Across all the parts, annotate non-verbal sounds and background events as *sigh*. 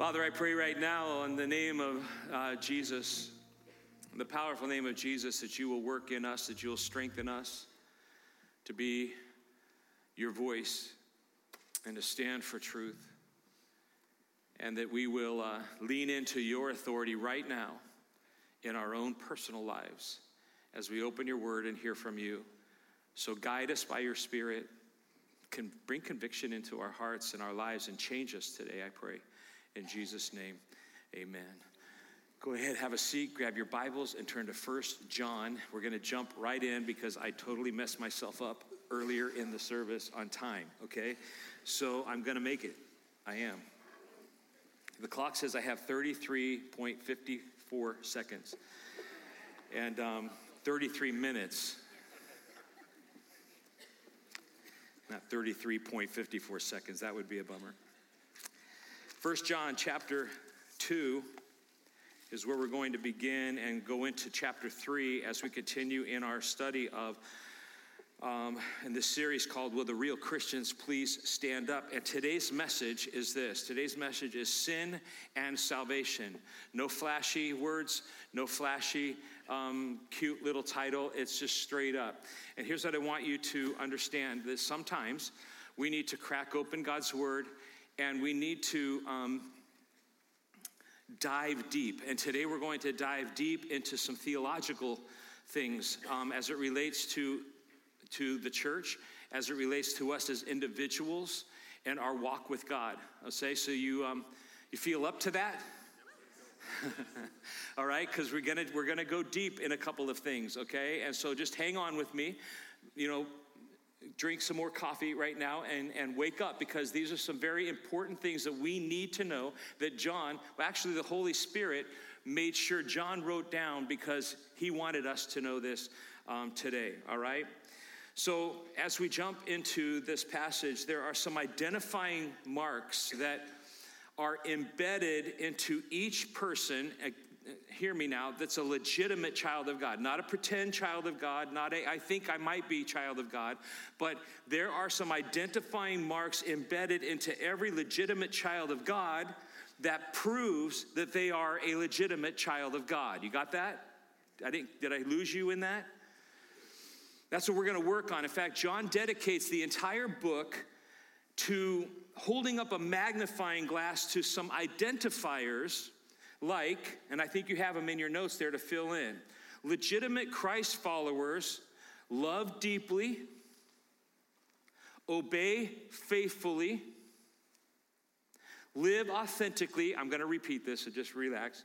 Father, I pray right now in the name of uh, Jesus, the powerful name of Jesus, that you will work in us, that you will strengthen us to be your voice and to stand for truth, and that we will uh, lean into your authority right now in our own personal lives as we open your word and hear from you. So guide us by your Spirit, can bring conviction into our hearts and our lives and change us today, I pray. In Jesus' name, amen. Go ahead, have a seat, grab your Bibles, and turn to First John. We're going to jump right in because I totally messed myself up earlier in the service on time, okay? So I'm going to make it. I am. The clock says I have 33.54 seconds and um, 33 minutes. Not 33.54 seconds. That would be a bummer. First John chapter 2 is where we're going to begin and go into chapter 3 as we continue in our study of um, in this series called Will the Real Christians Please Stand Up? And today's message is this today's message is sin and salvation. No flashy words, no flashy, um, cute little title. It's just straight up. And here's what I want you to understand that sometimes we need to crack open God's word and we need to um, dive deep. And today we're going to dive deep into some theological things um, as it relates to, to the church, as it relates to us as individuals and our walk with God. Okay, so you, um, you feel up to that? *laughs* All right, because we're gonna we're gonna go deep in a couple of things, okay? And so just hang on with me. You know, drink some more coffee right now and, and wake up because these are some very important things that we need to know that John, well, actually, the Holy Spirit made sure John wrote down because he wanted us to know this um, today, all right? So, as we jump into this passage, there are some identifying marks that are embedded into each person hear me now, that's a legitimate child of God, not a pretend child of God, not a I think I might be child of God, but there are some identifying marks embedded into every legitimate child of God that proves that they are a legitimate child of God. You got that? I didn't did I lose you in that? That's what we're going to work on. In fact, John dedicates the entire book to holding up a magnifying glass to some identifiers like, and I think you have them in your notes there to fill in legitimate Christ followers love deeply, obey faithfully, live authentically. I'm going to repeat this, so just relax.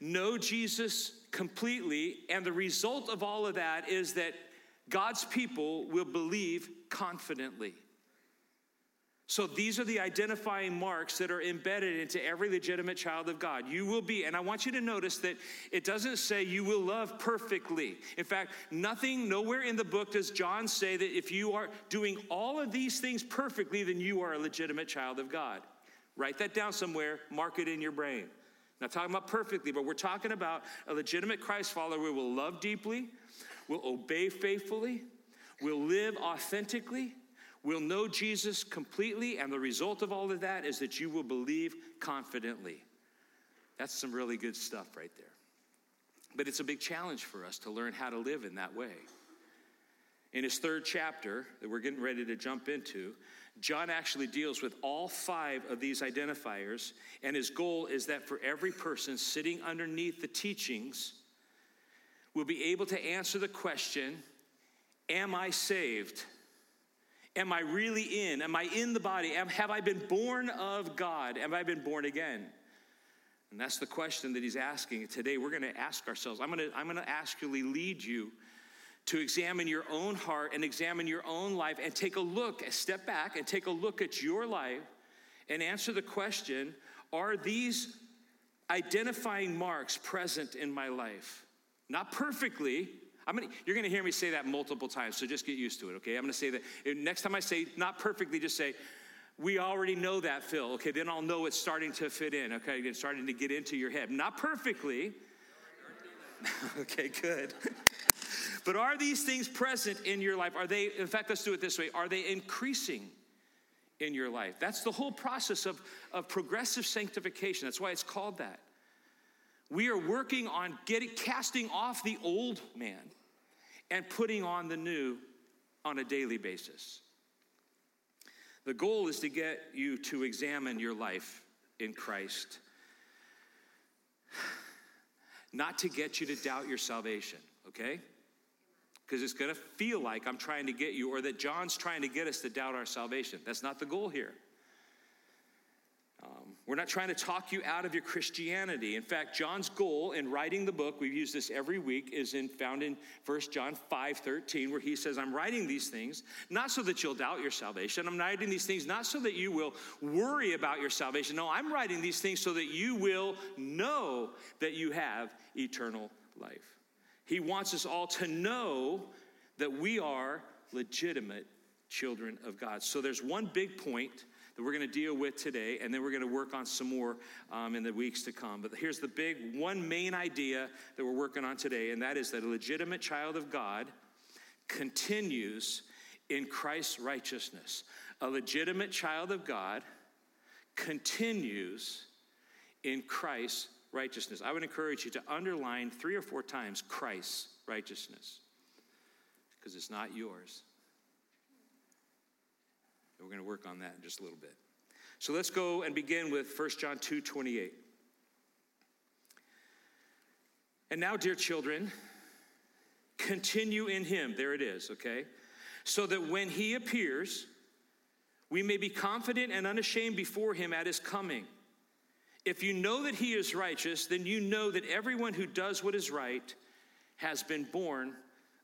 Know Jesus completely, and the result of all of that is that God's people will believe confidently. So these are the identifying marks that are embedded into every legitimate child of God. You will be, and I want you to notice that it doesn't say you will love perfectly. In fact, nothing, nowhere in the book does John say that if you are doing all of these things perfectly, then you are a legitimate child of God. Write that down somewhere, mark it in your brain. Not talking about perfectly, but we're talking about a legitimate Christ follower who will love deeply, will obey faithfully, will live authentically, will know Jesus completely, and the result of all of that is that you will believe confidently. That's some really good stuff right there. But it's a big challenge for us to learn how to live in that way. In his third chapter that we're getting ready to jump into, John actually deals with all five of these identifiers, and his goal is that for every person sitting underneath the teachings, will be able to answer the question Am I saved? Am I really in? Am I in the body? Am, have I been born of God? Have I been born again? And that's the question that he's asking. Today, we're going to ask ourselves. I'm going to, I'm to actually lead you to examine your own heart and examine your own life and take a look, step back and take a look at your life and answer the question Are these identifying marks present in my life? Not perfectly, I'm gonna, you're going to hear me say that multiple times, so just get used to it, okay? I'm going to say that next time I say not perfectly, just say, we already know that, Phil. Okay, then I'll know it's starting to fit in, okay? It's starting to get into your head. Not perfectly. *laughs* okay, good. *laughs* but are these things present in your life? Are they, in fact, let's do it this way. Are they increasing in your life. That's the whole process of, of progressive sanctification. That's why it's called that. We are working on getting casting off the old man and putting on the new on a daily basis. The goal is to get you to examine your life in Christ, not to get you to doubt your salvation, okay? Because it's gonna feel like I'm trying to get you, or that John's trying to get us to doubt our salvation. That's not the goal here. We're not trying to talk you out of your Christianity. In fact, John's goal in writing the book, we've used this every week, is in, found in 1 John 5 13, where he says, I'm writing these things not so that you'll doubt your salvation. I'm writing these things not so that you will worry about your salvation. No, I'm writing these things so that you will know that you have eternal life. He wants us all to know that we are legitimate children of God. So there's one big point that we're going to deal with today, and then we're going to work on some more um, in the weeks to come. But here's the big one main idea that we're working on today, and that is that a legitimate child of God continues in Christ's righteousness. A legitimate child of God continues in Christ's righteousness. I would encourage you to underline three or four times Christ's righteousness because it's not yours. And we're going to work on that in just a little bit. So let's go and begin with 1 John 2 28. And now, dear children, continue in him. There it is, okay? So that when he appears, we may be confident and unashamed before him at his coming. If you know that he is righteous, then you know that everyone who does what is right has been born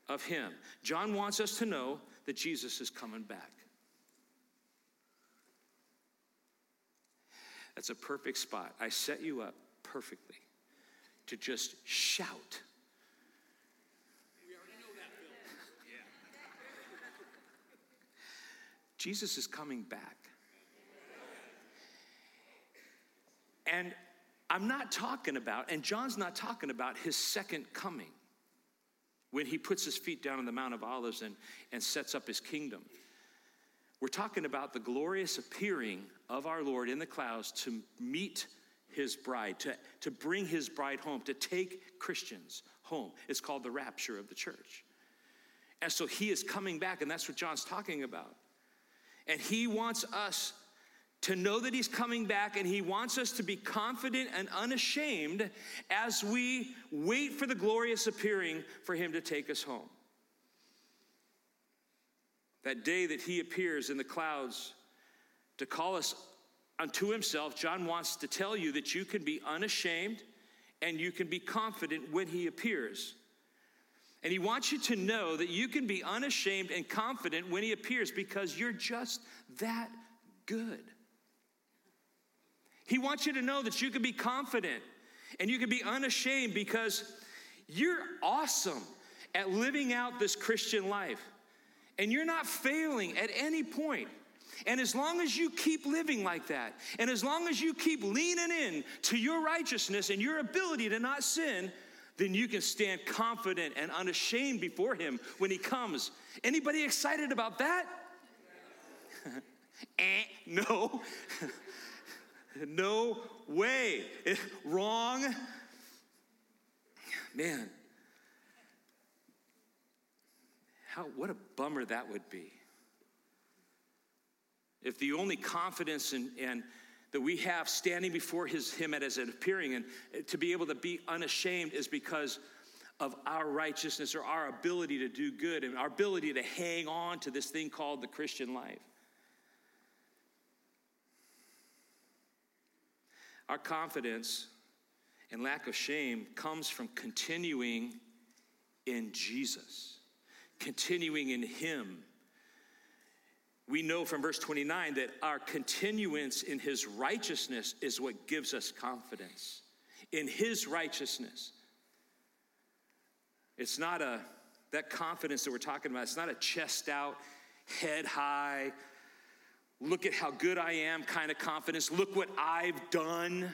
of him. John wants us to know that Jesus is coming back. That's a perfect spot. I set you up perfectly to just shout. Jesus is coming back. And I'm not talking about, and John's not talking about his second coming when he puts his feet down on the Mount of Olives and, and sets up his kingdom. We're talking about the glorious appearing of our Lord in the clouds to meet his bride, to, to bring his bride home, to take Christians home. It's called the rapture of the church. And so he is coming back, and that's what John's talking about. And he wants us to know that he's coming back, and he wants us to be confident and unashamed as we wait for the glorious appearing for him to take us home that day that he appears in the clouds to call us unto himself, John wants to tell you that you can be unashamed and you can be confident when he appears. And he wants you to know that you can be unashamed and confident when he appears because you're just that good. He wants you to know that you can be confident and you can be unashamed because you're awesome at living out this Christian life and you're not failing at any point. And as long as you keep living like that, and as long as you keep leaning in to your righteousness and your ability to not sin, then you can stand confident and unashamed before him when he comes. Anybody excited about that? *laughs* eh, no. *laughs* no way. Wrong. Man, How, what a bummer that would be. If the only confidence and, and that we have standing before his, him as an appearing and eh, to be able to be unashamed is because of our righteousness or our ability to do good and our ability to hang on to this thing called the Christian life. Our confidence and lack of shame comes from continuing in Jesus continuing in Him. We know from verse 29 that our continuance in His righteousness is what gives us confidence. In His righteousness. It's not a, that confidence that we're talking about, it's not a chest out, head high, look at how good I am kind of confidence, look what I've done.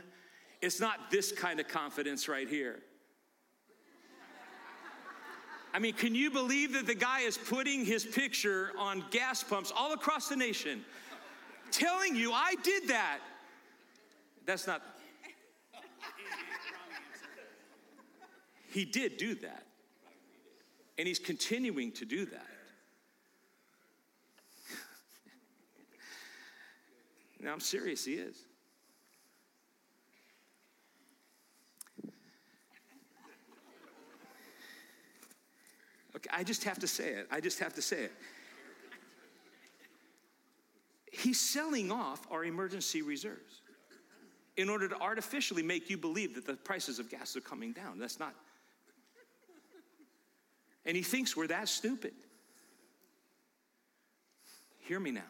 It's not this kind of confidence right here. I mean, can you believe that the guy is putting his picture on gas pumps all across the nation telling you I did that. That's not. He did do that. And he's continuing to do that. *laughs* now, I'm serious, he is. I just have to say it. I just have to say it. He's selling off our emergency reserves in order to artificially make you believe that the prices of gas are coming down. That's not. And he thinks we're that stupid. Hear me now.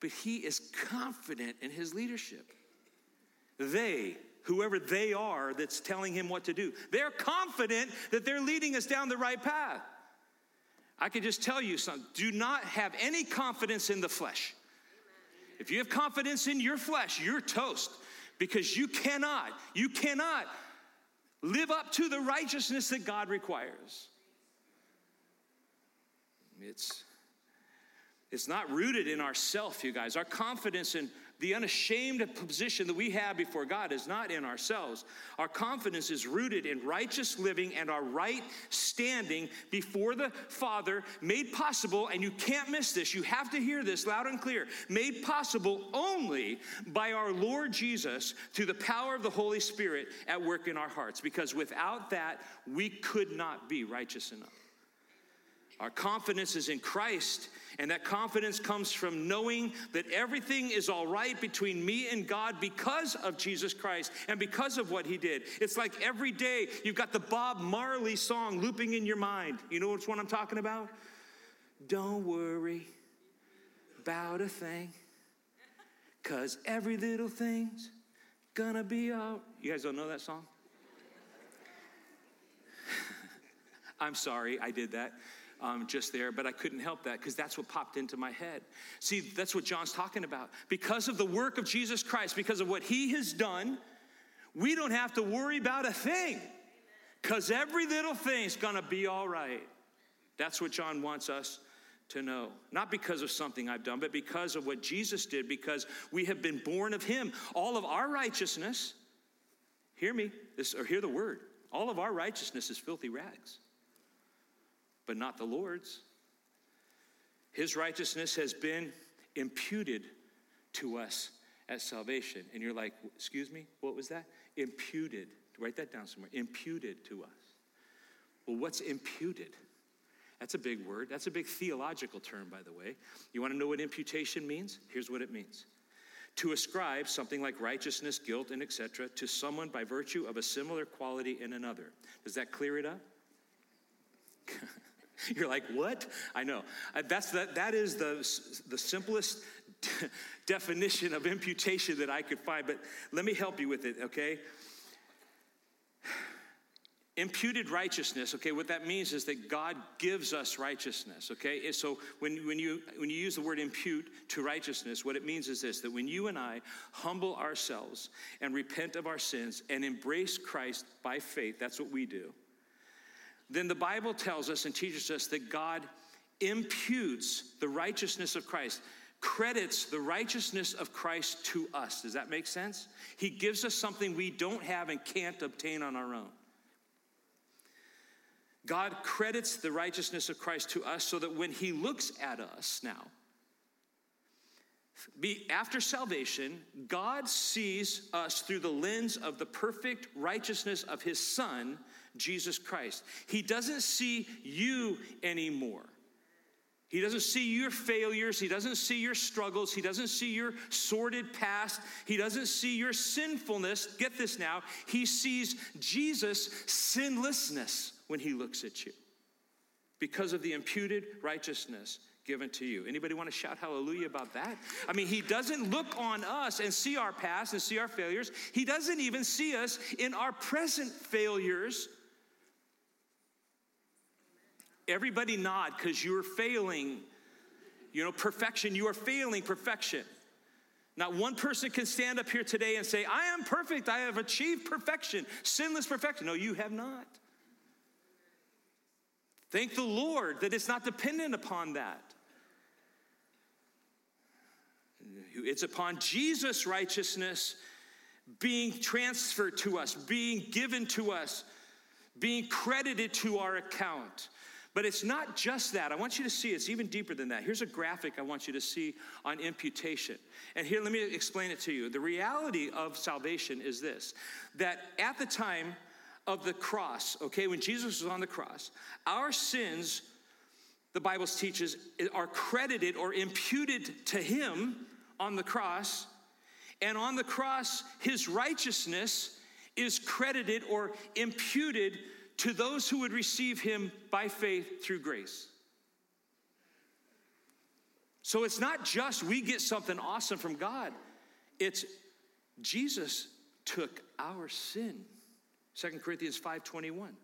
But he is confident in his leadership. They, whoever they are that's telling him what to do, they're confident that they're leading us down the right path. I can just tell you something do not have any confidence in the flesh. If you have confidence in your flesh, you're toast because you cannot, you cannot live up to the righteousness that God requires. It's it's not rooted in ourself, you guys. Our confidence in the unashamed position that we have before God is not in ourselves. Our confidence is rooted in righteous living and our right standing before the Father, made possible, and you can't miss this. You have to hear this loud and clear. Made possible only by our Lord Jesus through the power of the Holy Spirit at work in our hearts, because without that, we could not be righteous enough. Our confidence is in Christ, and that confidence comes from knowing that everything is all right between me and God because of Jesus Christ and because of what He did. It's like every day you've got the Bob Marley song looping in your mind. You know which one I'm talking about? Don't worry about a thing, because every little thing's gonna be out. You guys don't know that song? *laughs* I'm sorry, I did that um, just there, but I couldn't help that because that's what popped into my head. See, that's what John's talking about. Because of the work of Jesus Christ, because of what he has done, we don't have to worry about a thing because every little thing's gonna be all right. That's what John wants us to know. Not because of something I've done, but because of what Jesus did, because we have been born of him. All of our righteousness, hear me, this, or hear the word, all of our righteousness is filthy rags but not the Lord's. His righteousness has been imputed to us as salvation. And you're like, excuse me, what was that? Imputed. Write that down somewhere. Imputed to us. Well, what's imputed? That's a big word. That's a big theological term, by the way. You want to know what imputation means? Here's what it means to ascribe something like righteousness, guilt, and etc. to someone by virtue of a similar quality in another. Does that clear it up? *laughs* *laughs* You're like, what? I know. Uh, that's the, that is the, the simplest *laughs* definition of imputation that I could find, but let me help you with it, okay? *sighs* Imputed righteousness, okay, what that means is that God gives us righteousness, okay? So when, when, you, when you use the word impute to righteousness, what it means is this that when you and I humble ourselves and repent of our sins and embrace Christ by faith, that's what we do then the Bible tells us and teaches us that God imputes the righteousness of Christ, credits the righteousness of Christ to us. Does that make sense? He gives us something we don't have and can't obtain on our own. God credits the righteousness of Christ to us so that when He looks at us now, be, after salvation, God sees us through the lens of the perfect righteousness of His Son Jesus Christ. He doesn't see you anymore. He doesn't see your failures. He doesn't see your struggles. He doesn't see your sordid past. He doesn't see your sinfulness. Get this now. He sees Jesus' sinlessness when he looks at you because of the imputed righteousness given to you. Anybody want to shout hallelujah about that? I mean, he doesn't look on us and see our past and see our failures. He doesn't even see us in our present failures Everybody nod because you're failing. You know, perfection, you are failing perfection. Not one person can stand up here today and say, I am perfect, I have achieved perfection, sinless perfection. No, you have not. Thank the Lord that it's not dependent upon that. It's upon Jesus' righteousness being transferred to us, being given to us, being credited to our account. But it's not just that. I want you to see it's even deeper than that. Here's a graphic I want you to see on imputation. And here, let me explain it to you. The reality of salvation is this that at the time of the cross, okay, when Jesus was on the cross, our sins, the Bible teaches, are credited or imputed to him on the cross. And on the cross, his righteousness is credited or imputed to those who would receive him by faith through grace. So it's not just we get something awesome from God, it's Jesus took our sin. 2 Corinthians 5:21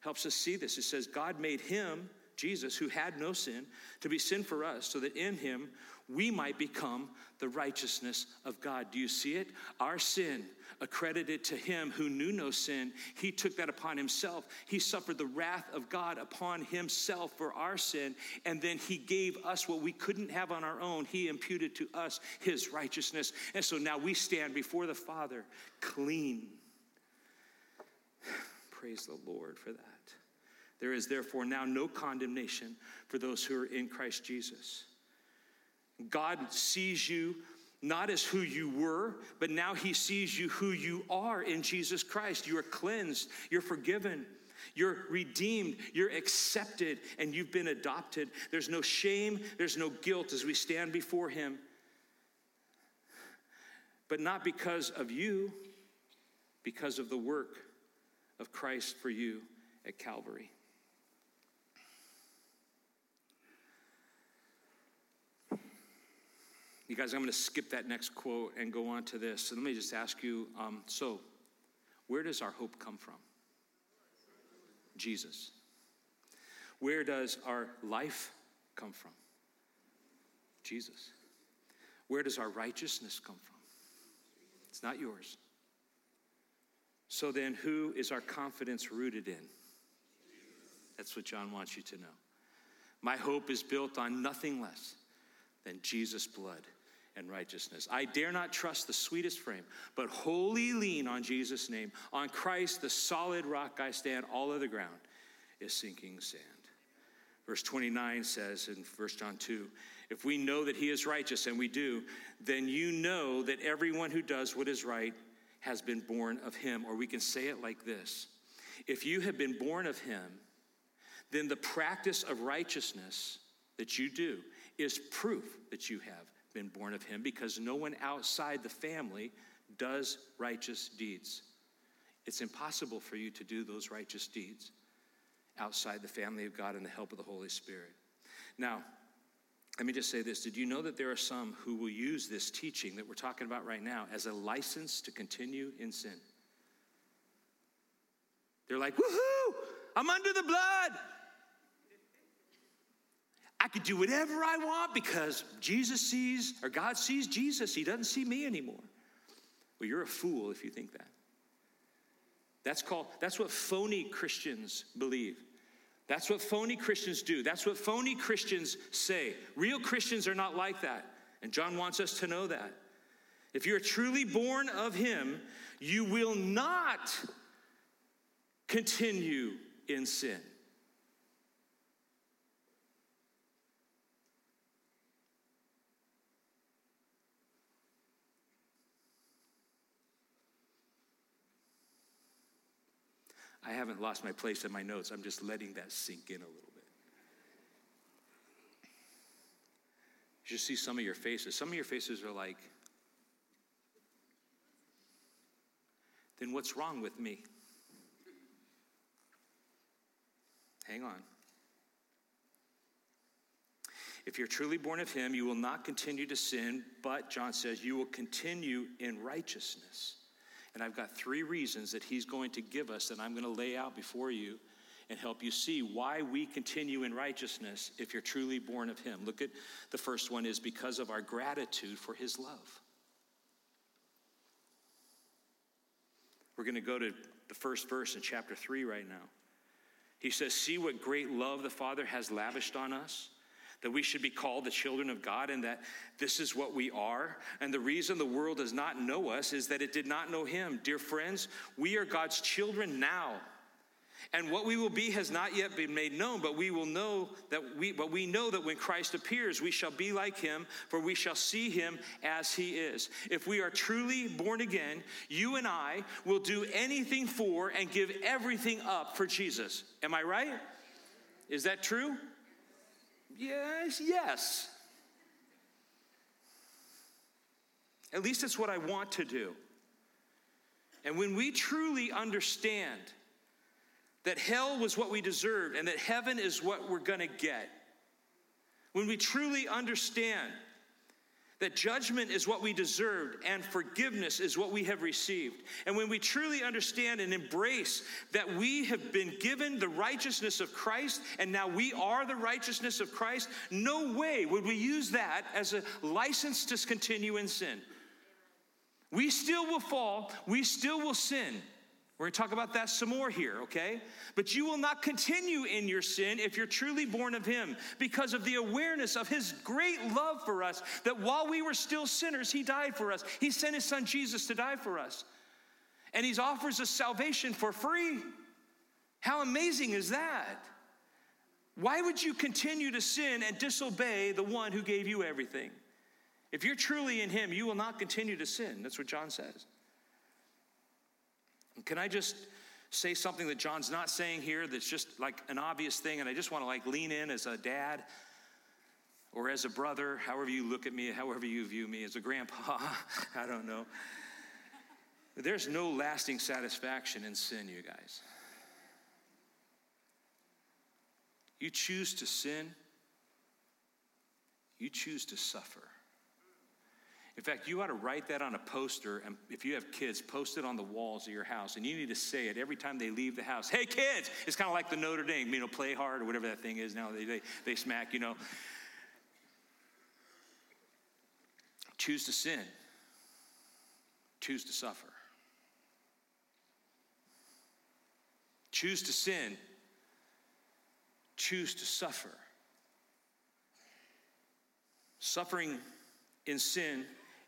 helps us see this. It says God made him Jesus who had no sin to be sin for us so that in him we might become the righteousness of God. Do you see it? Our sin accredited to him who knew no sin. He took that upon himself. He suffered the wrath of God upon himself for our sin, and then he gave us what we couldn't have on our own. He imputed to us his righteousness. And so now we stand before the Father clean. *sighs* Praise the Lord for that. There is therefore now no condemnation for those who are in Christ Jesus. God sees you not as who you were, but now He sees you who you are in Jesus Christ. You are cleansed, you're forgiven. You're redeemed, you're accepted, and you've been adopted. There's no shame, there's no guilt as we stand before Him. But not because of you, because of the work of Christ for you at Calvary. You guys, I'm going to skip that next quote and go on to this. So let me just ask you um, so, where does our hope come from? Jesus. Where does our life come from? Jesus. Where does our righteousness come from? It's not yours. So then, who is our confidence rooted in? That's what John wants you to know. My hope is built on nothing less than Jesus' blood and righteousness. I dare not trust the sweetest frame, but wholly lean on Jesus' name. On Christ, the solid rock I stand, all other ground is sinking sand. Verse 29 says in 1 John 2 If we know that he is righteous, and we do, then you know that everyone who does what is right has been born of him. Or we can say it like this If you have been born of him, then the practice of righteousness that you do is proof that you have been born of him because no one outside the family does righteous deeds. It's impossible for you to do those righteous deeds outside the family of God and the help of the Holy Spirit. Now, let me just say this. Did you know that there are some who will use this teaching that we're talking about right now as a license to continue in sin? They're like, woohoo, I'm under the blood. I could do whatever I want because Jesus sees, or God sees Jesus. He doesn't see me anymore. Well, you're a fool if you think that. That's called, that's what phony Christians believe. That's what phony Christians do. That's what phony Christians say. Real Christians are not like that. And John wants us to know that. If you're truly born of Him, you will not continue in sin. I haven't lost my place in my notes. I'm just letting that sink in a little bit. You see some of your faces. Some of your faces are like, then what's wrong with me? Hang on. If you're truly born of Him, you will not continue to sin, but, John says, you will continue in righteousness. And I've got three reasons that he's going to give us that I'm going to lay out before you and help you see why we continue in righteousness if you're truly born of him. Look at the first one is because of our gratitude for his love. We're going to go to the first verse in chapter 3 right now. He says, See what great love the Father has lavished on us that we should be called the children of God and that this is what we are. And the reason the world does not know us is that it did not know him. Dear friends, we are God's children now. And what we will be has not yet been made known, but we will know that we but we know that when Christ appears, we shall be like him, for we shall see him as he is. If we are truly born again, you and I will do anything for and give everything up for Jesus. Am I right? Is that true? Yes, yes. At least it's what I want to do. And when we truly understand that hell was what we deserved and that heaven is what we're going to get, when we truly understand that judgment is what we deserved and forgiveness is what we have received. And when we truly understand and embrace that we have been given the righteousness of Christ and now we are the righteousness of Christ, no way would we use that as a license to continue in sin. We still will fall, we still will sin. We're going to talk about that some more here, okay? But you will not continue in your sin if you're truly born of Him because of the awareness of His great love for us, that while we were still sinners, He died for us. He sent His Son Jesus to die for us. And He offers us salvation for free. How amazing is that? Why would you continue to sin and disobey the one who gave you everything? If you're truly in Him, you will not continue to sin. That's what John says. Can I just say something that John's not saying here that's just like an obvious thing and I just want to like lean in as a dad or as a brother, however you look at me, however you view me, as a grandpa, *laughs* I don't know. There's no lasting satisfaction in sin, you guys. You choose to sin, you choose to suffer. In fact, you ought to write that on a poster, and if you have kids, post it on the walls of your house, and you need to say it every time they leave the house. Hey, kids! It's kind of like the Notre Dame, you know, play hard or whatever that thing is now. They, they, they smack, you know. Choose to sin, choose to suffer. Choose to sin, choose to suffer. Suffering in sin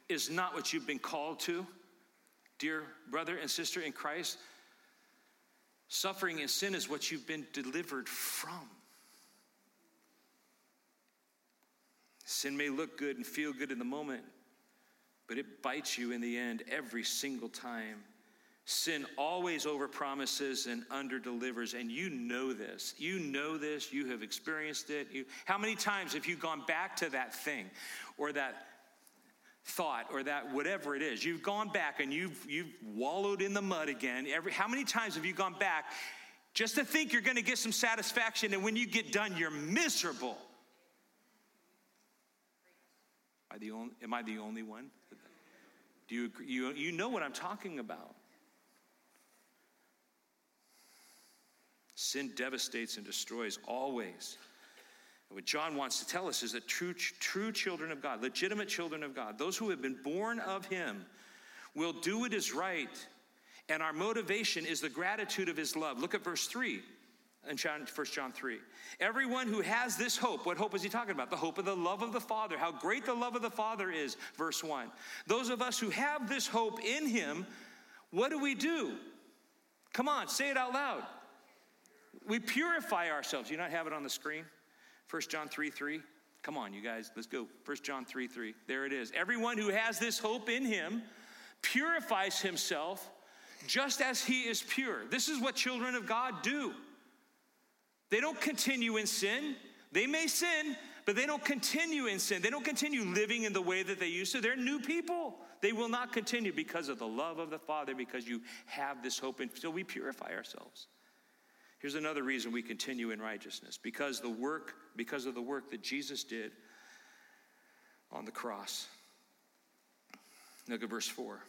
is not what you've been called to, dear brother and sister in Christ. Suffering and sin is what you've been delivered from. Sin may look good and feel good in the moment, but it bites you in the end every single time. Sin always overpromises and underdelivers, and you know this. You know this. You have experienced it. You, how many times have you gone back to that thing or that thought or that whatever it is. You've gone back and you've you've wallowed in the mud again. Every how many times have you gone back just to think you're going to get some satisfaction and when you get done you're miserable? Am I the only, am I the only one? Do you, you you know what i'm talking about. Sin devastates and destroys always what John wants to tell us is that true, true children of God, legitimate children of God, those who have been born of Him, will do what is right. And our motivation is the gratitude of His love. Look at verse 3 in 1 John 3. Everyone who has this hope, what hope is he talking about? The hope of the love of the Father. How great the love of the Father is, verse 1. Those of us who have this hope in Him, what do we do? Come on, say it out loud. We purify ourselves. You not have it on the screen? 1 John 3 3. Come on, you guys, let's go. 1 John 3 3. There it is. Everyone who has this hope in him purifies himself just as he is pure. This is what children of God do. They don't continue in sin. They may sin, but they don't continue in sin. They don't continue living in the way that they used to. They're new people. They will not continue because of the love of the Father, because you have this hope. And so we purify ourselves. Here's another reason we continue in righteousness because the work, because of the work that Jesus did on the cross. Look at verse 4.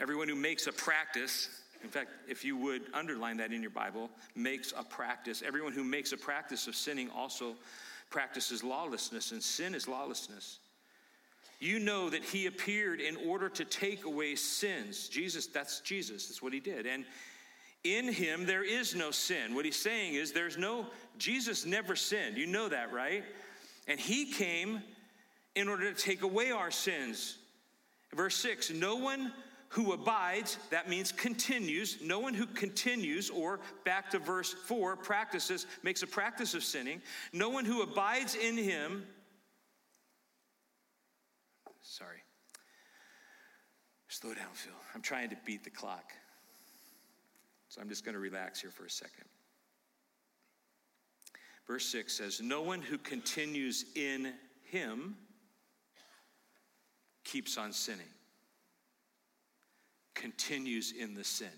Everyone who makes a practice, in fact, if you would underline that in your Bible, makes a practice. Everyone who makes a practice of sinning also practices lawlessness, and sin is lawlessness. You know that he appeared in order to take away sins. Jesus, that's Jesus, that's what he did. And In him there is no sin. What he's saying is there's no, Jesus never sinned. You know that, right? And he came in order to take away our sins. Verse 6 No one who abides, that means continues, no one who continues, or back to verse 4, practices, makes a practice of sinning, no one who abides in him, sorry, slow down, Phil. I'm trying to beat the clock. So I'm just going to relax here for a second. Verse 6 says, No one who continues in him keeps on sinning continues in the sin.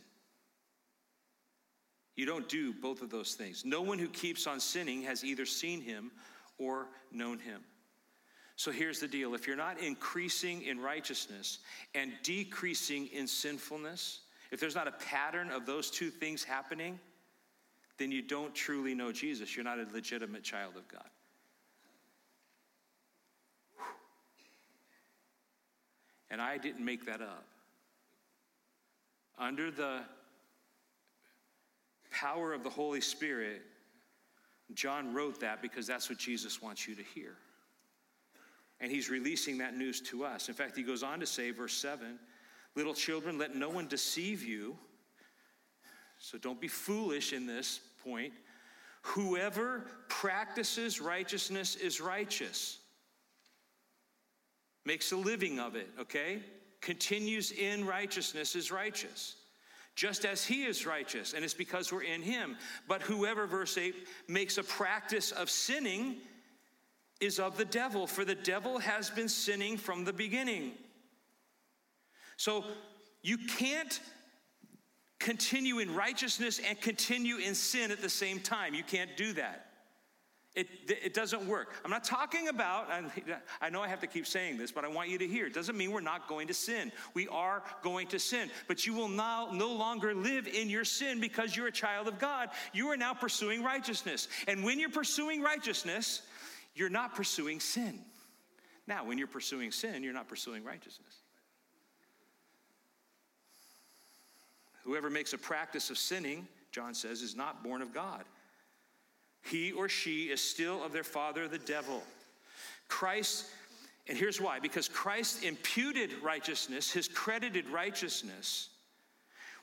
You don't do both of those things. No one who keeps on sinning has either seen him or known him. So here's the deal if you're not increasing in righteousness and decreasing in sinfulness, if there's not a pattern of those two things happening, then you don't truly know Jesus. You're not a legitimate child of God. And I didn't make that up under the power of the Holy Spirit, John wrote that because that's what Jesus wants you to hear. And he's releasing that news to us. In fact, he goes on to say, verse 7 Little children, let no one deceive you. So don't be foolish in this point. Whoever practices righteousness is righteous, makes a living of it, okay? continues in righteousness is righteous, just as he is righteous, and it's because we're in him. But whoever, verse 8, makes a practice of sinning is of the devil, for the devil has been sinning from the beginning. So you can't continue in righteousness and continue in sin at the same time. You can't do that. It, it doesn't work. I'm not talking about, I know I have to keep saying this, but I want you to hear. It doesn't mean we're not going to sin. We are going to sin. But you will now no longer live in your sin because you're a child of God. You are now pursuing righteousness. And when you're pursuing righteousness, you're not pursuing sin. Now, when you're pursuing sin, you're not pursuing righteousness. Whoever makes a practice of sinning, John says, is not born of God he or she is still of their father, the devil. Christ, and here's why because Christ imputed righteousness, his credited righteousness,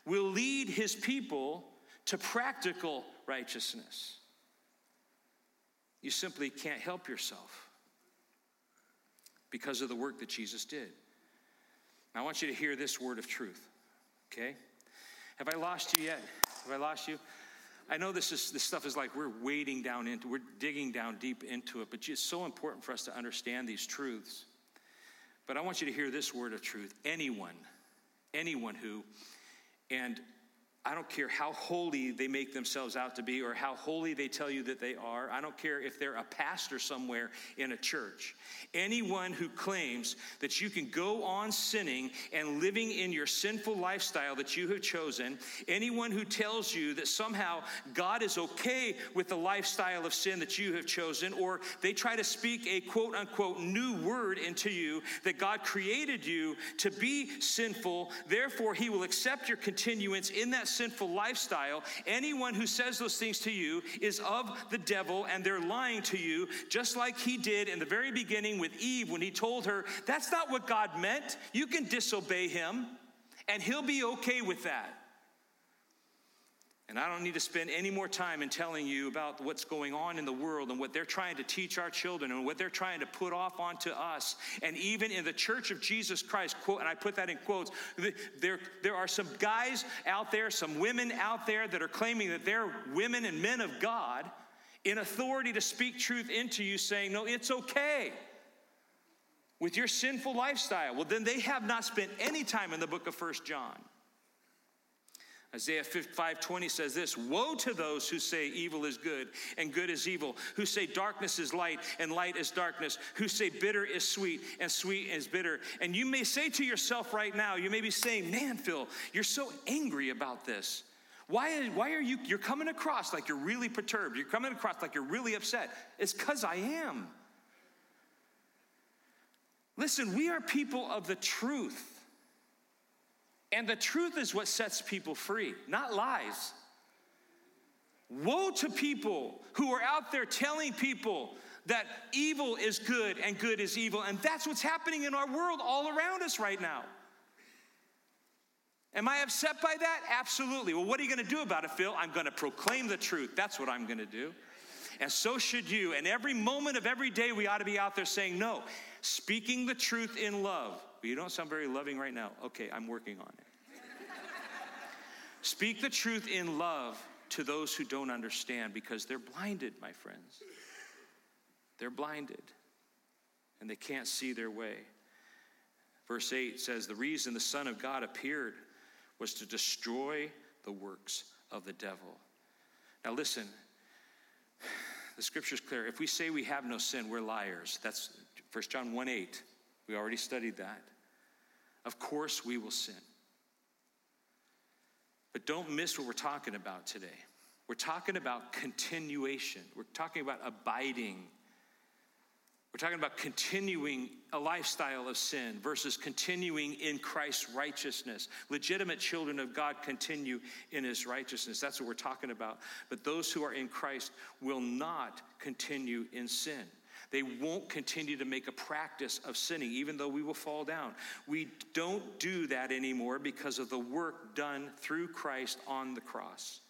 will lead his people to practical righteousness. You simply can't help yourself because of the work that Jesus did. I want you to hear this word of truth, okay? Have I lost you yet? Have I lost you? I know this is this stuff is like we're wading down into, we're digging down deep into it, but it's so important for us to understand these truths. But I want you to hear this word of truth. Anyone, anyone who, and I don't care how holy they make themselves out to be or how holy they tell you that they are. I don't care if they're a pastor somewhere in a church. Anyone who claims that you can go on sinning and living in your sinful lifestyle that you have chosen, anyone who tells you that somehow God is okay with the lifestyle of sin that you have chosen, or they try to speak a quote unquote new word into you that God created you to be sinful, therefore, He will accept your continuance in that sinful lifestyle, anyone who says those things to you is of the devil and they're lying to you, just like he did in the very beginning with Eve when he told her, That's not what God meant. You can disobey him, and he'll be okay with that. And I don't need to spend any more time in telling you about what's going on in the world and what they're trying to teach our children and what they're trying to put off onto us. And even in the church of Jesus Christ, quote, and I put that in quotes, there, there are some guys out there, some women out there that are claiming that they're women and men of God in authority to speak truth into you, saying, no, it's okay with your sinful lifestyle. Well, then they have not spent any time in the book of First John. Isaiah 5:20 says this, "Woe to those who say evil is good and good is evil, who say darkness is light and light is darkness, who say bitter is sweet and sweet is bitter." And you may say to yourself right now, you may be saying, "Man, Phil, you're so angry about this. Why, why are you you're coming across like you're really perturbed. You're coming across like you're really upset." It's cuz I am. Listen, we are people of the truth. And the truth is what sets people free, not lies. Woe to people who are out there telling people that evil is good and good is evil. And that's what's happening in our world all around us right now. Am I upset by that? Absolutely. Well, what are you going to do about it, Phil? I'm going to proclaim the truth. That's what I'm going to do. And so should you. And every moment of every day, we ought to be out there saying, no, speaking the truth in love. Well, you don't sound very loving right now. Okay, I'm working on it. Speak the truth in love to those who don't understand because they're blinded, my friends. They're blinded and they can't see their way. Verse 8 says, The reason the Son of God appeared was to destroy the works of the devil. Now, listen, the scripture is clear. If we say we have no sin, we're liars. That's 1 John 1 8. We already studied that. Of course, we will sin. But don't miss what we're talking about today. We're talking about continuation, we're talking about abiding. We're talking about continuing a lifestyle of sin versus continuing in Christ's righteousness. Legitimate children of God continue in his righteousness. That's what we're talking about. But those who are in Christ will not continue in sin. They won't continue to make a practice of sinning, even though we will fall down. We don't do that anymore because of the work done through Christ on the cross.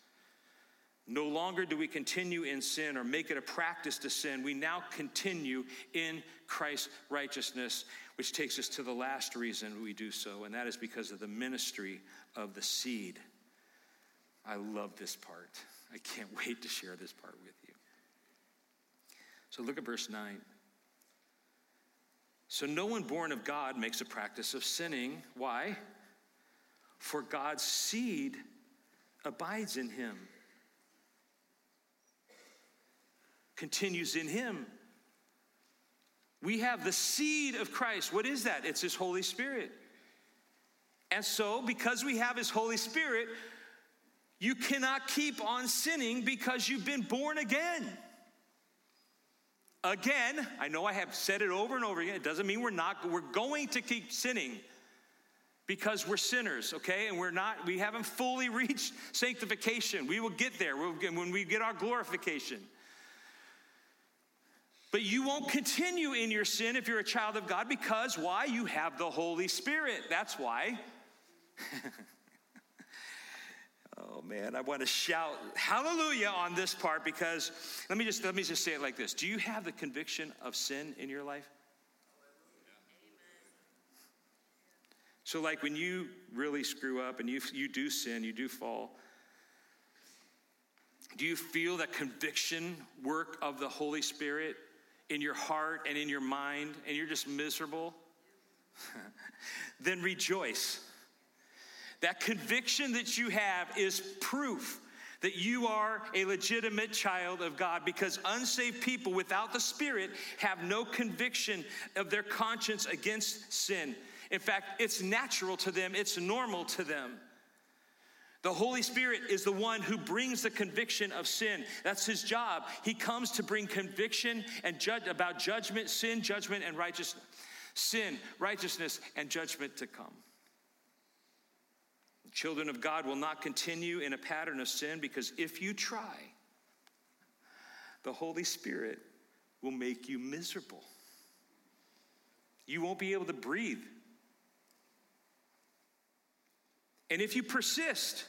No longer do we continue in sin or make it a practice to sin. We now continue in Christ's righteousness, which takes us to the last reason we do so, and that is because of the ministry of the seed. I love this part. I can't *laughs* wait to share this part with you. So look at verse 9. So no one born of God makes a practice of sinning. Why? For God's seed abides in him, continues in him. We have the seed of Christ. What is that? It's his Holy Spirit. And so, because we have his Holy Spirit, you cannot keep on sinning because you've been born again. Again, I know I have said it over and over again. It doesn't mean we're not, we're going to keep sinning because we're sinners, okay? And we're not, we haven't fully *laughs* reached sanctification. We will get there when we get our glorification. But you won't continue in your sin if you're a child of God because why? You have the Holy Spirit. That's why. *laughs* Oh man, I want to shout hallelujah on this part because let me just let me just say it like this. Do you have the conviction of sin in your life? So like when you really screw up and you you do sin, you do fall, do you feel that conviction work of the Holy Spirit in your heart and in your mind and you're just miserable? *laughs* then rejoice that conviction that you have is proof that you are a legitimate child of God because unsaved people without the Spirit have no conviction of their conscience against sin. In fact, it's natural to them, it's normal to them. The Holy Spirit is the one who brings the conviction of sin. That's his job. He comes to bring conviction and judge about judgment, sin, judgment, and righteousness. Sin, righteousness, and judgment to come. Children of God will not continue in a pattern of sin because if you try, the Holy Spirit will make you miserable. You won't be able to breathe. And if you persist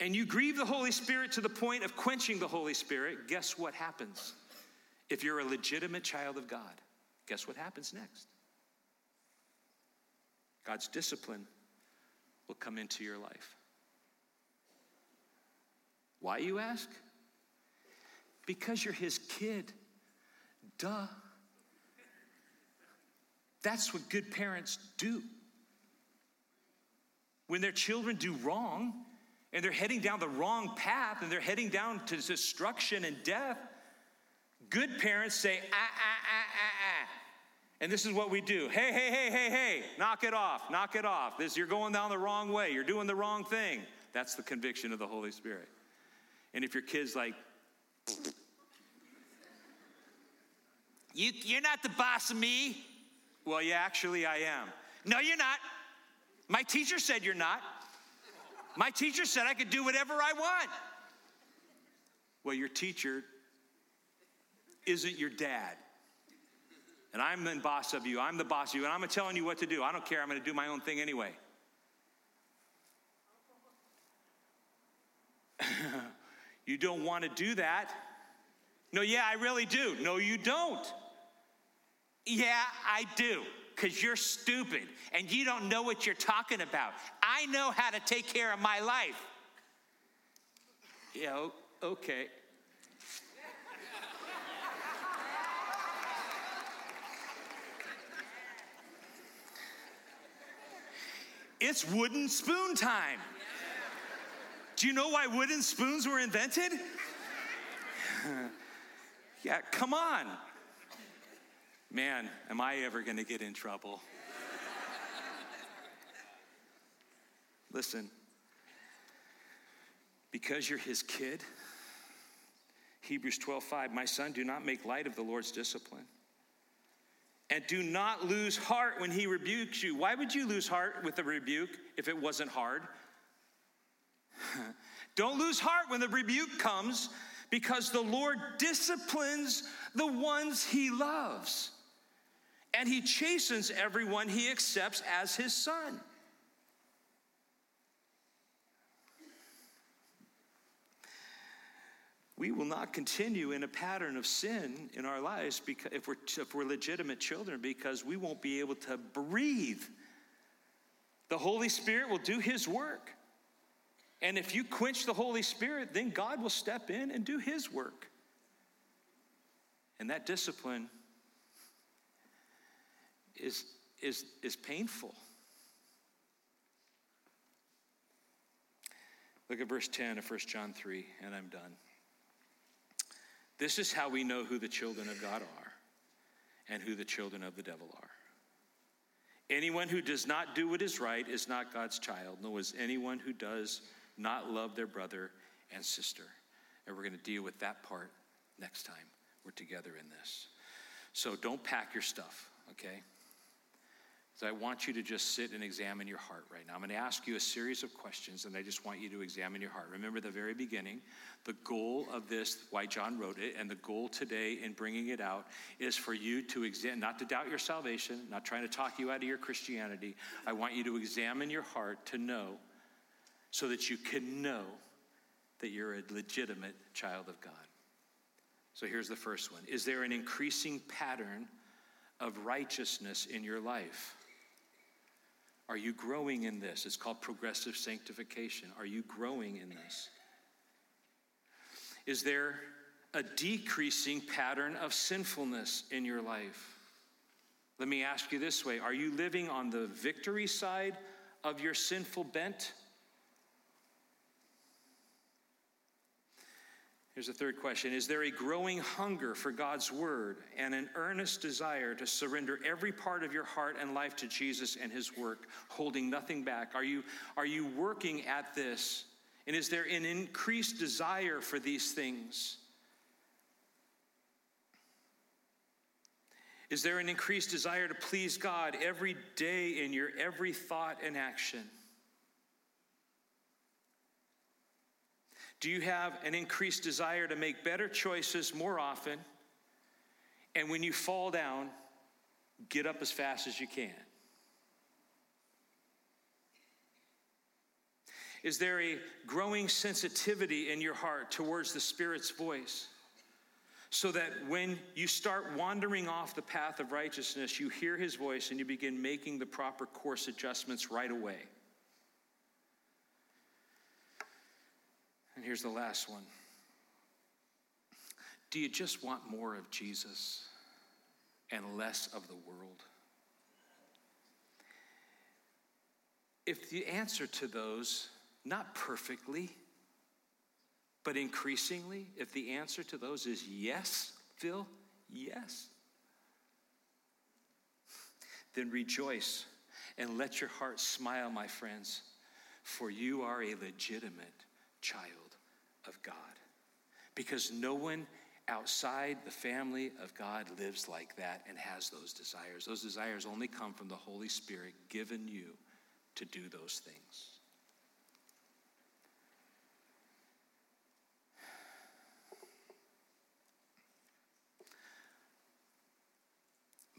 and you grieve the Holy Spirit to the point of quenching the Holy Spirit, guess what happens? If you're a legitimate child of God, guess what happens next? God's discipline will come into your life. Why, you ask? Because you're his kid. Duh. That's what good parents do. When their children do wrong and they're heading down the wrong path and they're heading down to destruction and death, good parents say, ah, ah, ah, ah. And this is what we do. Hey, hey, hey, hey, hey, knock it off, knock it off. This you're going down the wrong way. You're doing the wrong thing. That's the conviction of the Holy Spirit. And if your kid's like, you, you're not the boss of me. Well, yeah, actually, I am. No, you're not. My teacher said you're not. My teacher said I could do whatever I want. Well, your teacher isn't your dad. And I'm the boss of you. I'm the boss of you. And I'm telling you what to do. I don't care. I'm going to do my own thing anyway. *laughs* you don't want to do that. No, yeah, I really do. No, you don't. Yeah, I do. Because you're stupid and you don't know what you're talking about. I know how to take care of my life. Yeah, okay. It's wooden spoon time. Do you know why wooden spoons were invented? *laughs* yeah, come on. Man, am I ever going to get in trouble? Listen, because you're his kid, Hebrews 12 5, my son, do not make light of the Lord's discipline and do not lose heart when he rebukes you. Why would you lose heart with a rebuke if it wasn't hard? *laughs* Don't lose heart when the rebuke comes because the Lord disciplines the ones he loves. And he chastens everyone he accepts as his son. We will not continue in a pattern of sin in our lives because, if, we're, if we're legitimate children because we won't be able to breathe. The Holy Spirit will do His work. And if you quench the Holy Spirit, then God will step in and do His work. And that discipline is, is, is painful. Look at verse 10 of 1 John 3, and I'm done. This is how we know who the children of God are and who the children of the devil are. Anyone who does not do what is right is not God's child, nor is anyone who does not love their brother and sister. And we're going to deal with that part next time we're together in this. So don't pack your stuff, okay? So I want you to just sit and examine your heart right now. I'm going to ask you a series of questions, and I just want you to examine your heart. Remember the very beginning, the goal of this, why John wrote it, and the goal today in bringing it out is for you to examine, not to doubt your salvation, not trying to talk you out of your Christianity. I want you to examine your heart to know so that you can know that you're a legitimate child of God. So here's the first one Is there an increasing pattern of righteousness in your life? Are you growing in this? It's called progressive sanctification. Are you growing in this? Is there a decreasing pattern of sinfulness in your life? Let me ask you this way Are you living on the victory side of your sinful bent? Here's the third question Is there a growing hunger for God's word and an earnest desire to surrender every part of your heart and life to Jesus and his work, holding nothing back? Are you, are you working at this? And is there an increased desire for these things? Is there an increased desire to please God every day in your every thought and action? Do you have an increased desire to make better choices more often? And when you fall down, get up as fast as you can. Is there a growing sensitivity in your heart towards the Spirit's voice? So that when you start wandering off the path of righteousness, you hear His voice and you begin making the proper course adjustments right away. And here's the last one Do you just want more of Jesus and less of the world? If the answer to those, not perfectly, but increasingly, if the answer to those is yes, Phil, yes, then rejoice and let your heart smile, my friends, for you are a legitimate child of God. Because no one outside the family of God lives like that and has those desires. Those desires only come from the Holy Spirit given you to do those things.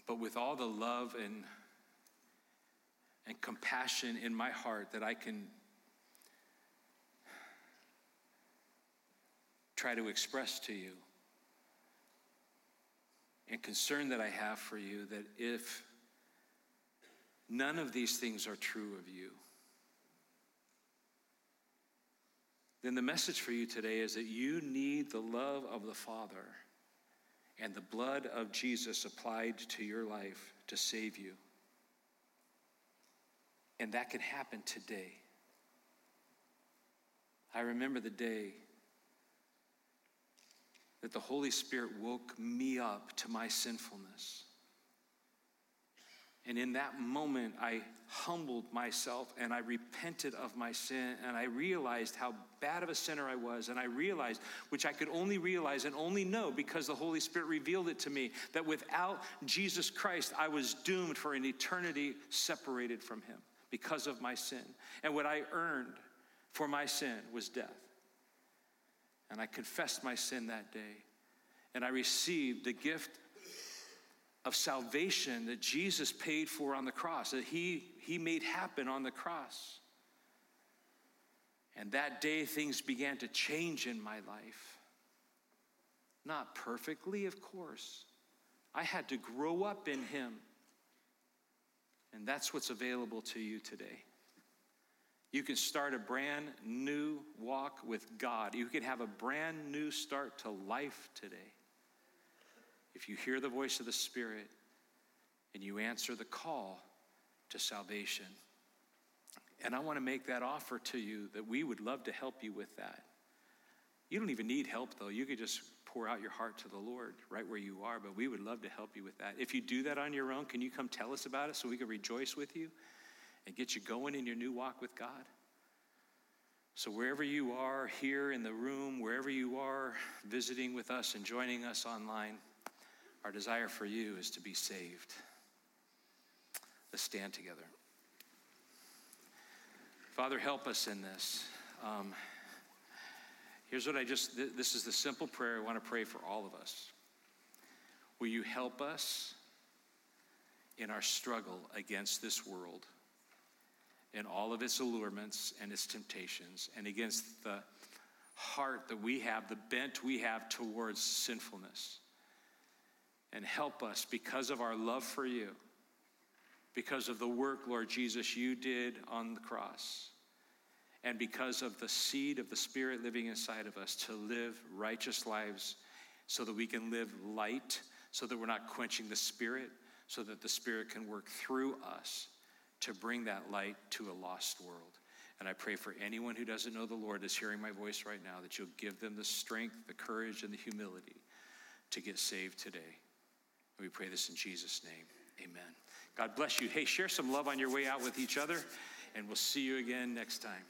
But with all the love and, and compassion in my heart that I can try to express to you, and concern that I have for you that if none of these things are true of you, then the message for you today is that you need the love of the Father and the blood of Jesus applied to your life to save you. And that can happen today. I remember the day that the Holy Spirit woke me up to my sinfulness. And in that moment, I humbled myself and I repented of my sin and I realized how bad of a sinner I was. And I realized, which I could only realize and only know because the Holy Spirit revealed it to me, that without Jesus Christ, I was doomed for an eternity separated from Him because of my sin. And what I earned for my sin was death. And I confessed my sin that day. And I received the gift of salvation that Jesus paid for on the cross, that he, he made happen on the cross. And that day, things began to change in my life. Not perfectly, of course. I had to grow up in Him. And that's what's available to you today. You can start a brand new walk with God. You can have a brand new start to life today if you hear the voice of the Spirit and you answer the call to salvation. And I want to make that offer to you that we would love to help you with that. You don't even need help, though. You could just pour out your heart to the Lord right where you are, but we would love to help you with that. If you do that on your own, can you come tell us about it so we can rejoice with you and get you going in your new walk with God? So, wherever you are, here in the room, wherever you are visiting with us and joining us online, our desire for you is to be saved. Let's stand together. Father, help us in this. Um, here's what I just, th- this is the simple prayer I want to pray for all of us. Will you help us in our struggle against this world and all of its allurements and its temptations and against the heart that we have, the bent we have towards sinfulness? and help us because of our love for you, because of the work, Lord Jesus, you did on the cross, and because of the seed of the Spirit living inside of us to live righteous lives so that we can live light, so that we're not quenching the Spirit, so that the Spirit can work through us to bring that light to a lost world. And I pray for anyone who doesn't know the Lord is hearing my voice right now that you'll give them the strength, the courage, and the humility to get saved today. We pray this in Jesus' name. Amen. God bless you. Hey, share some love on your way out with each other, and we'll see you again next time.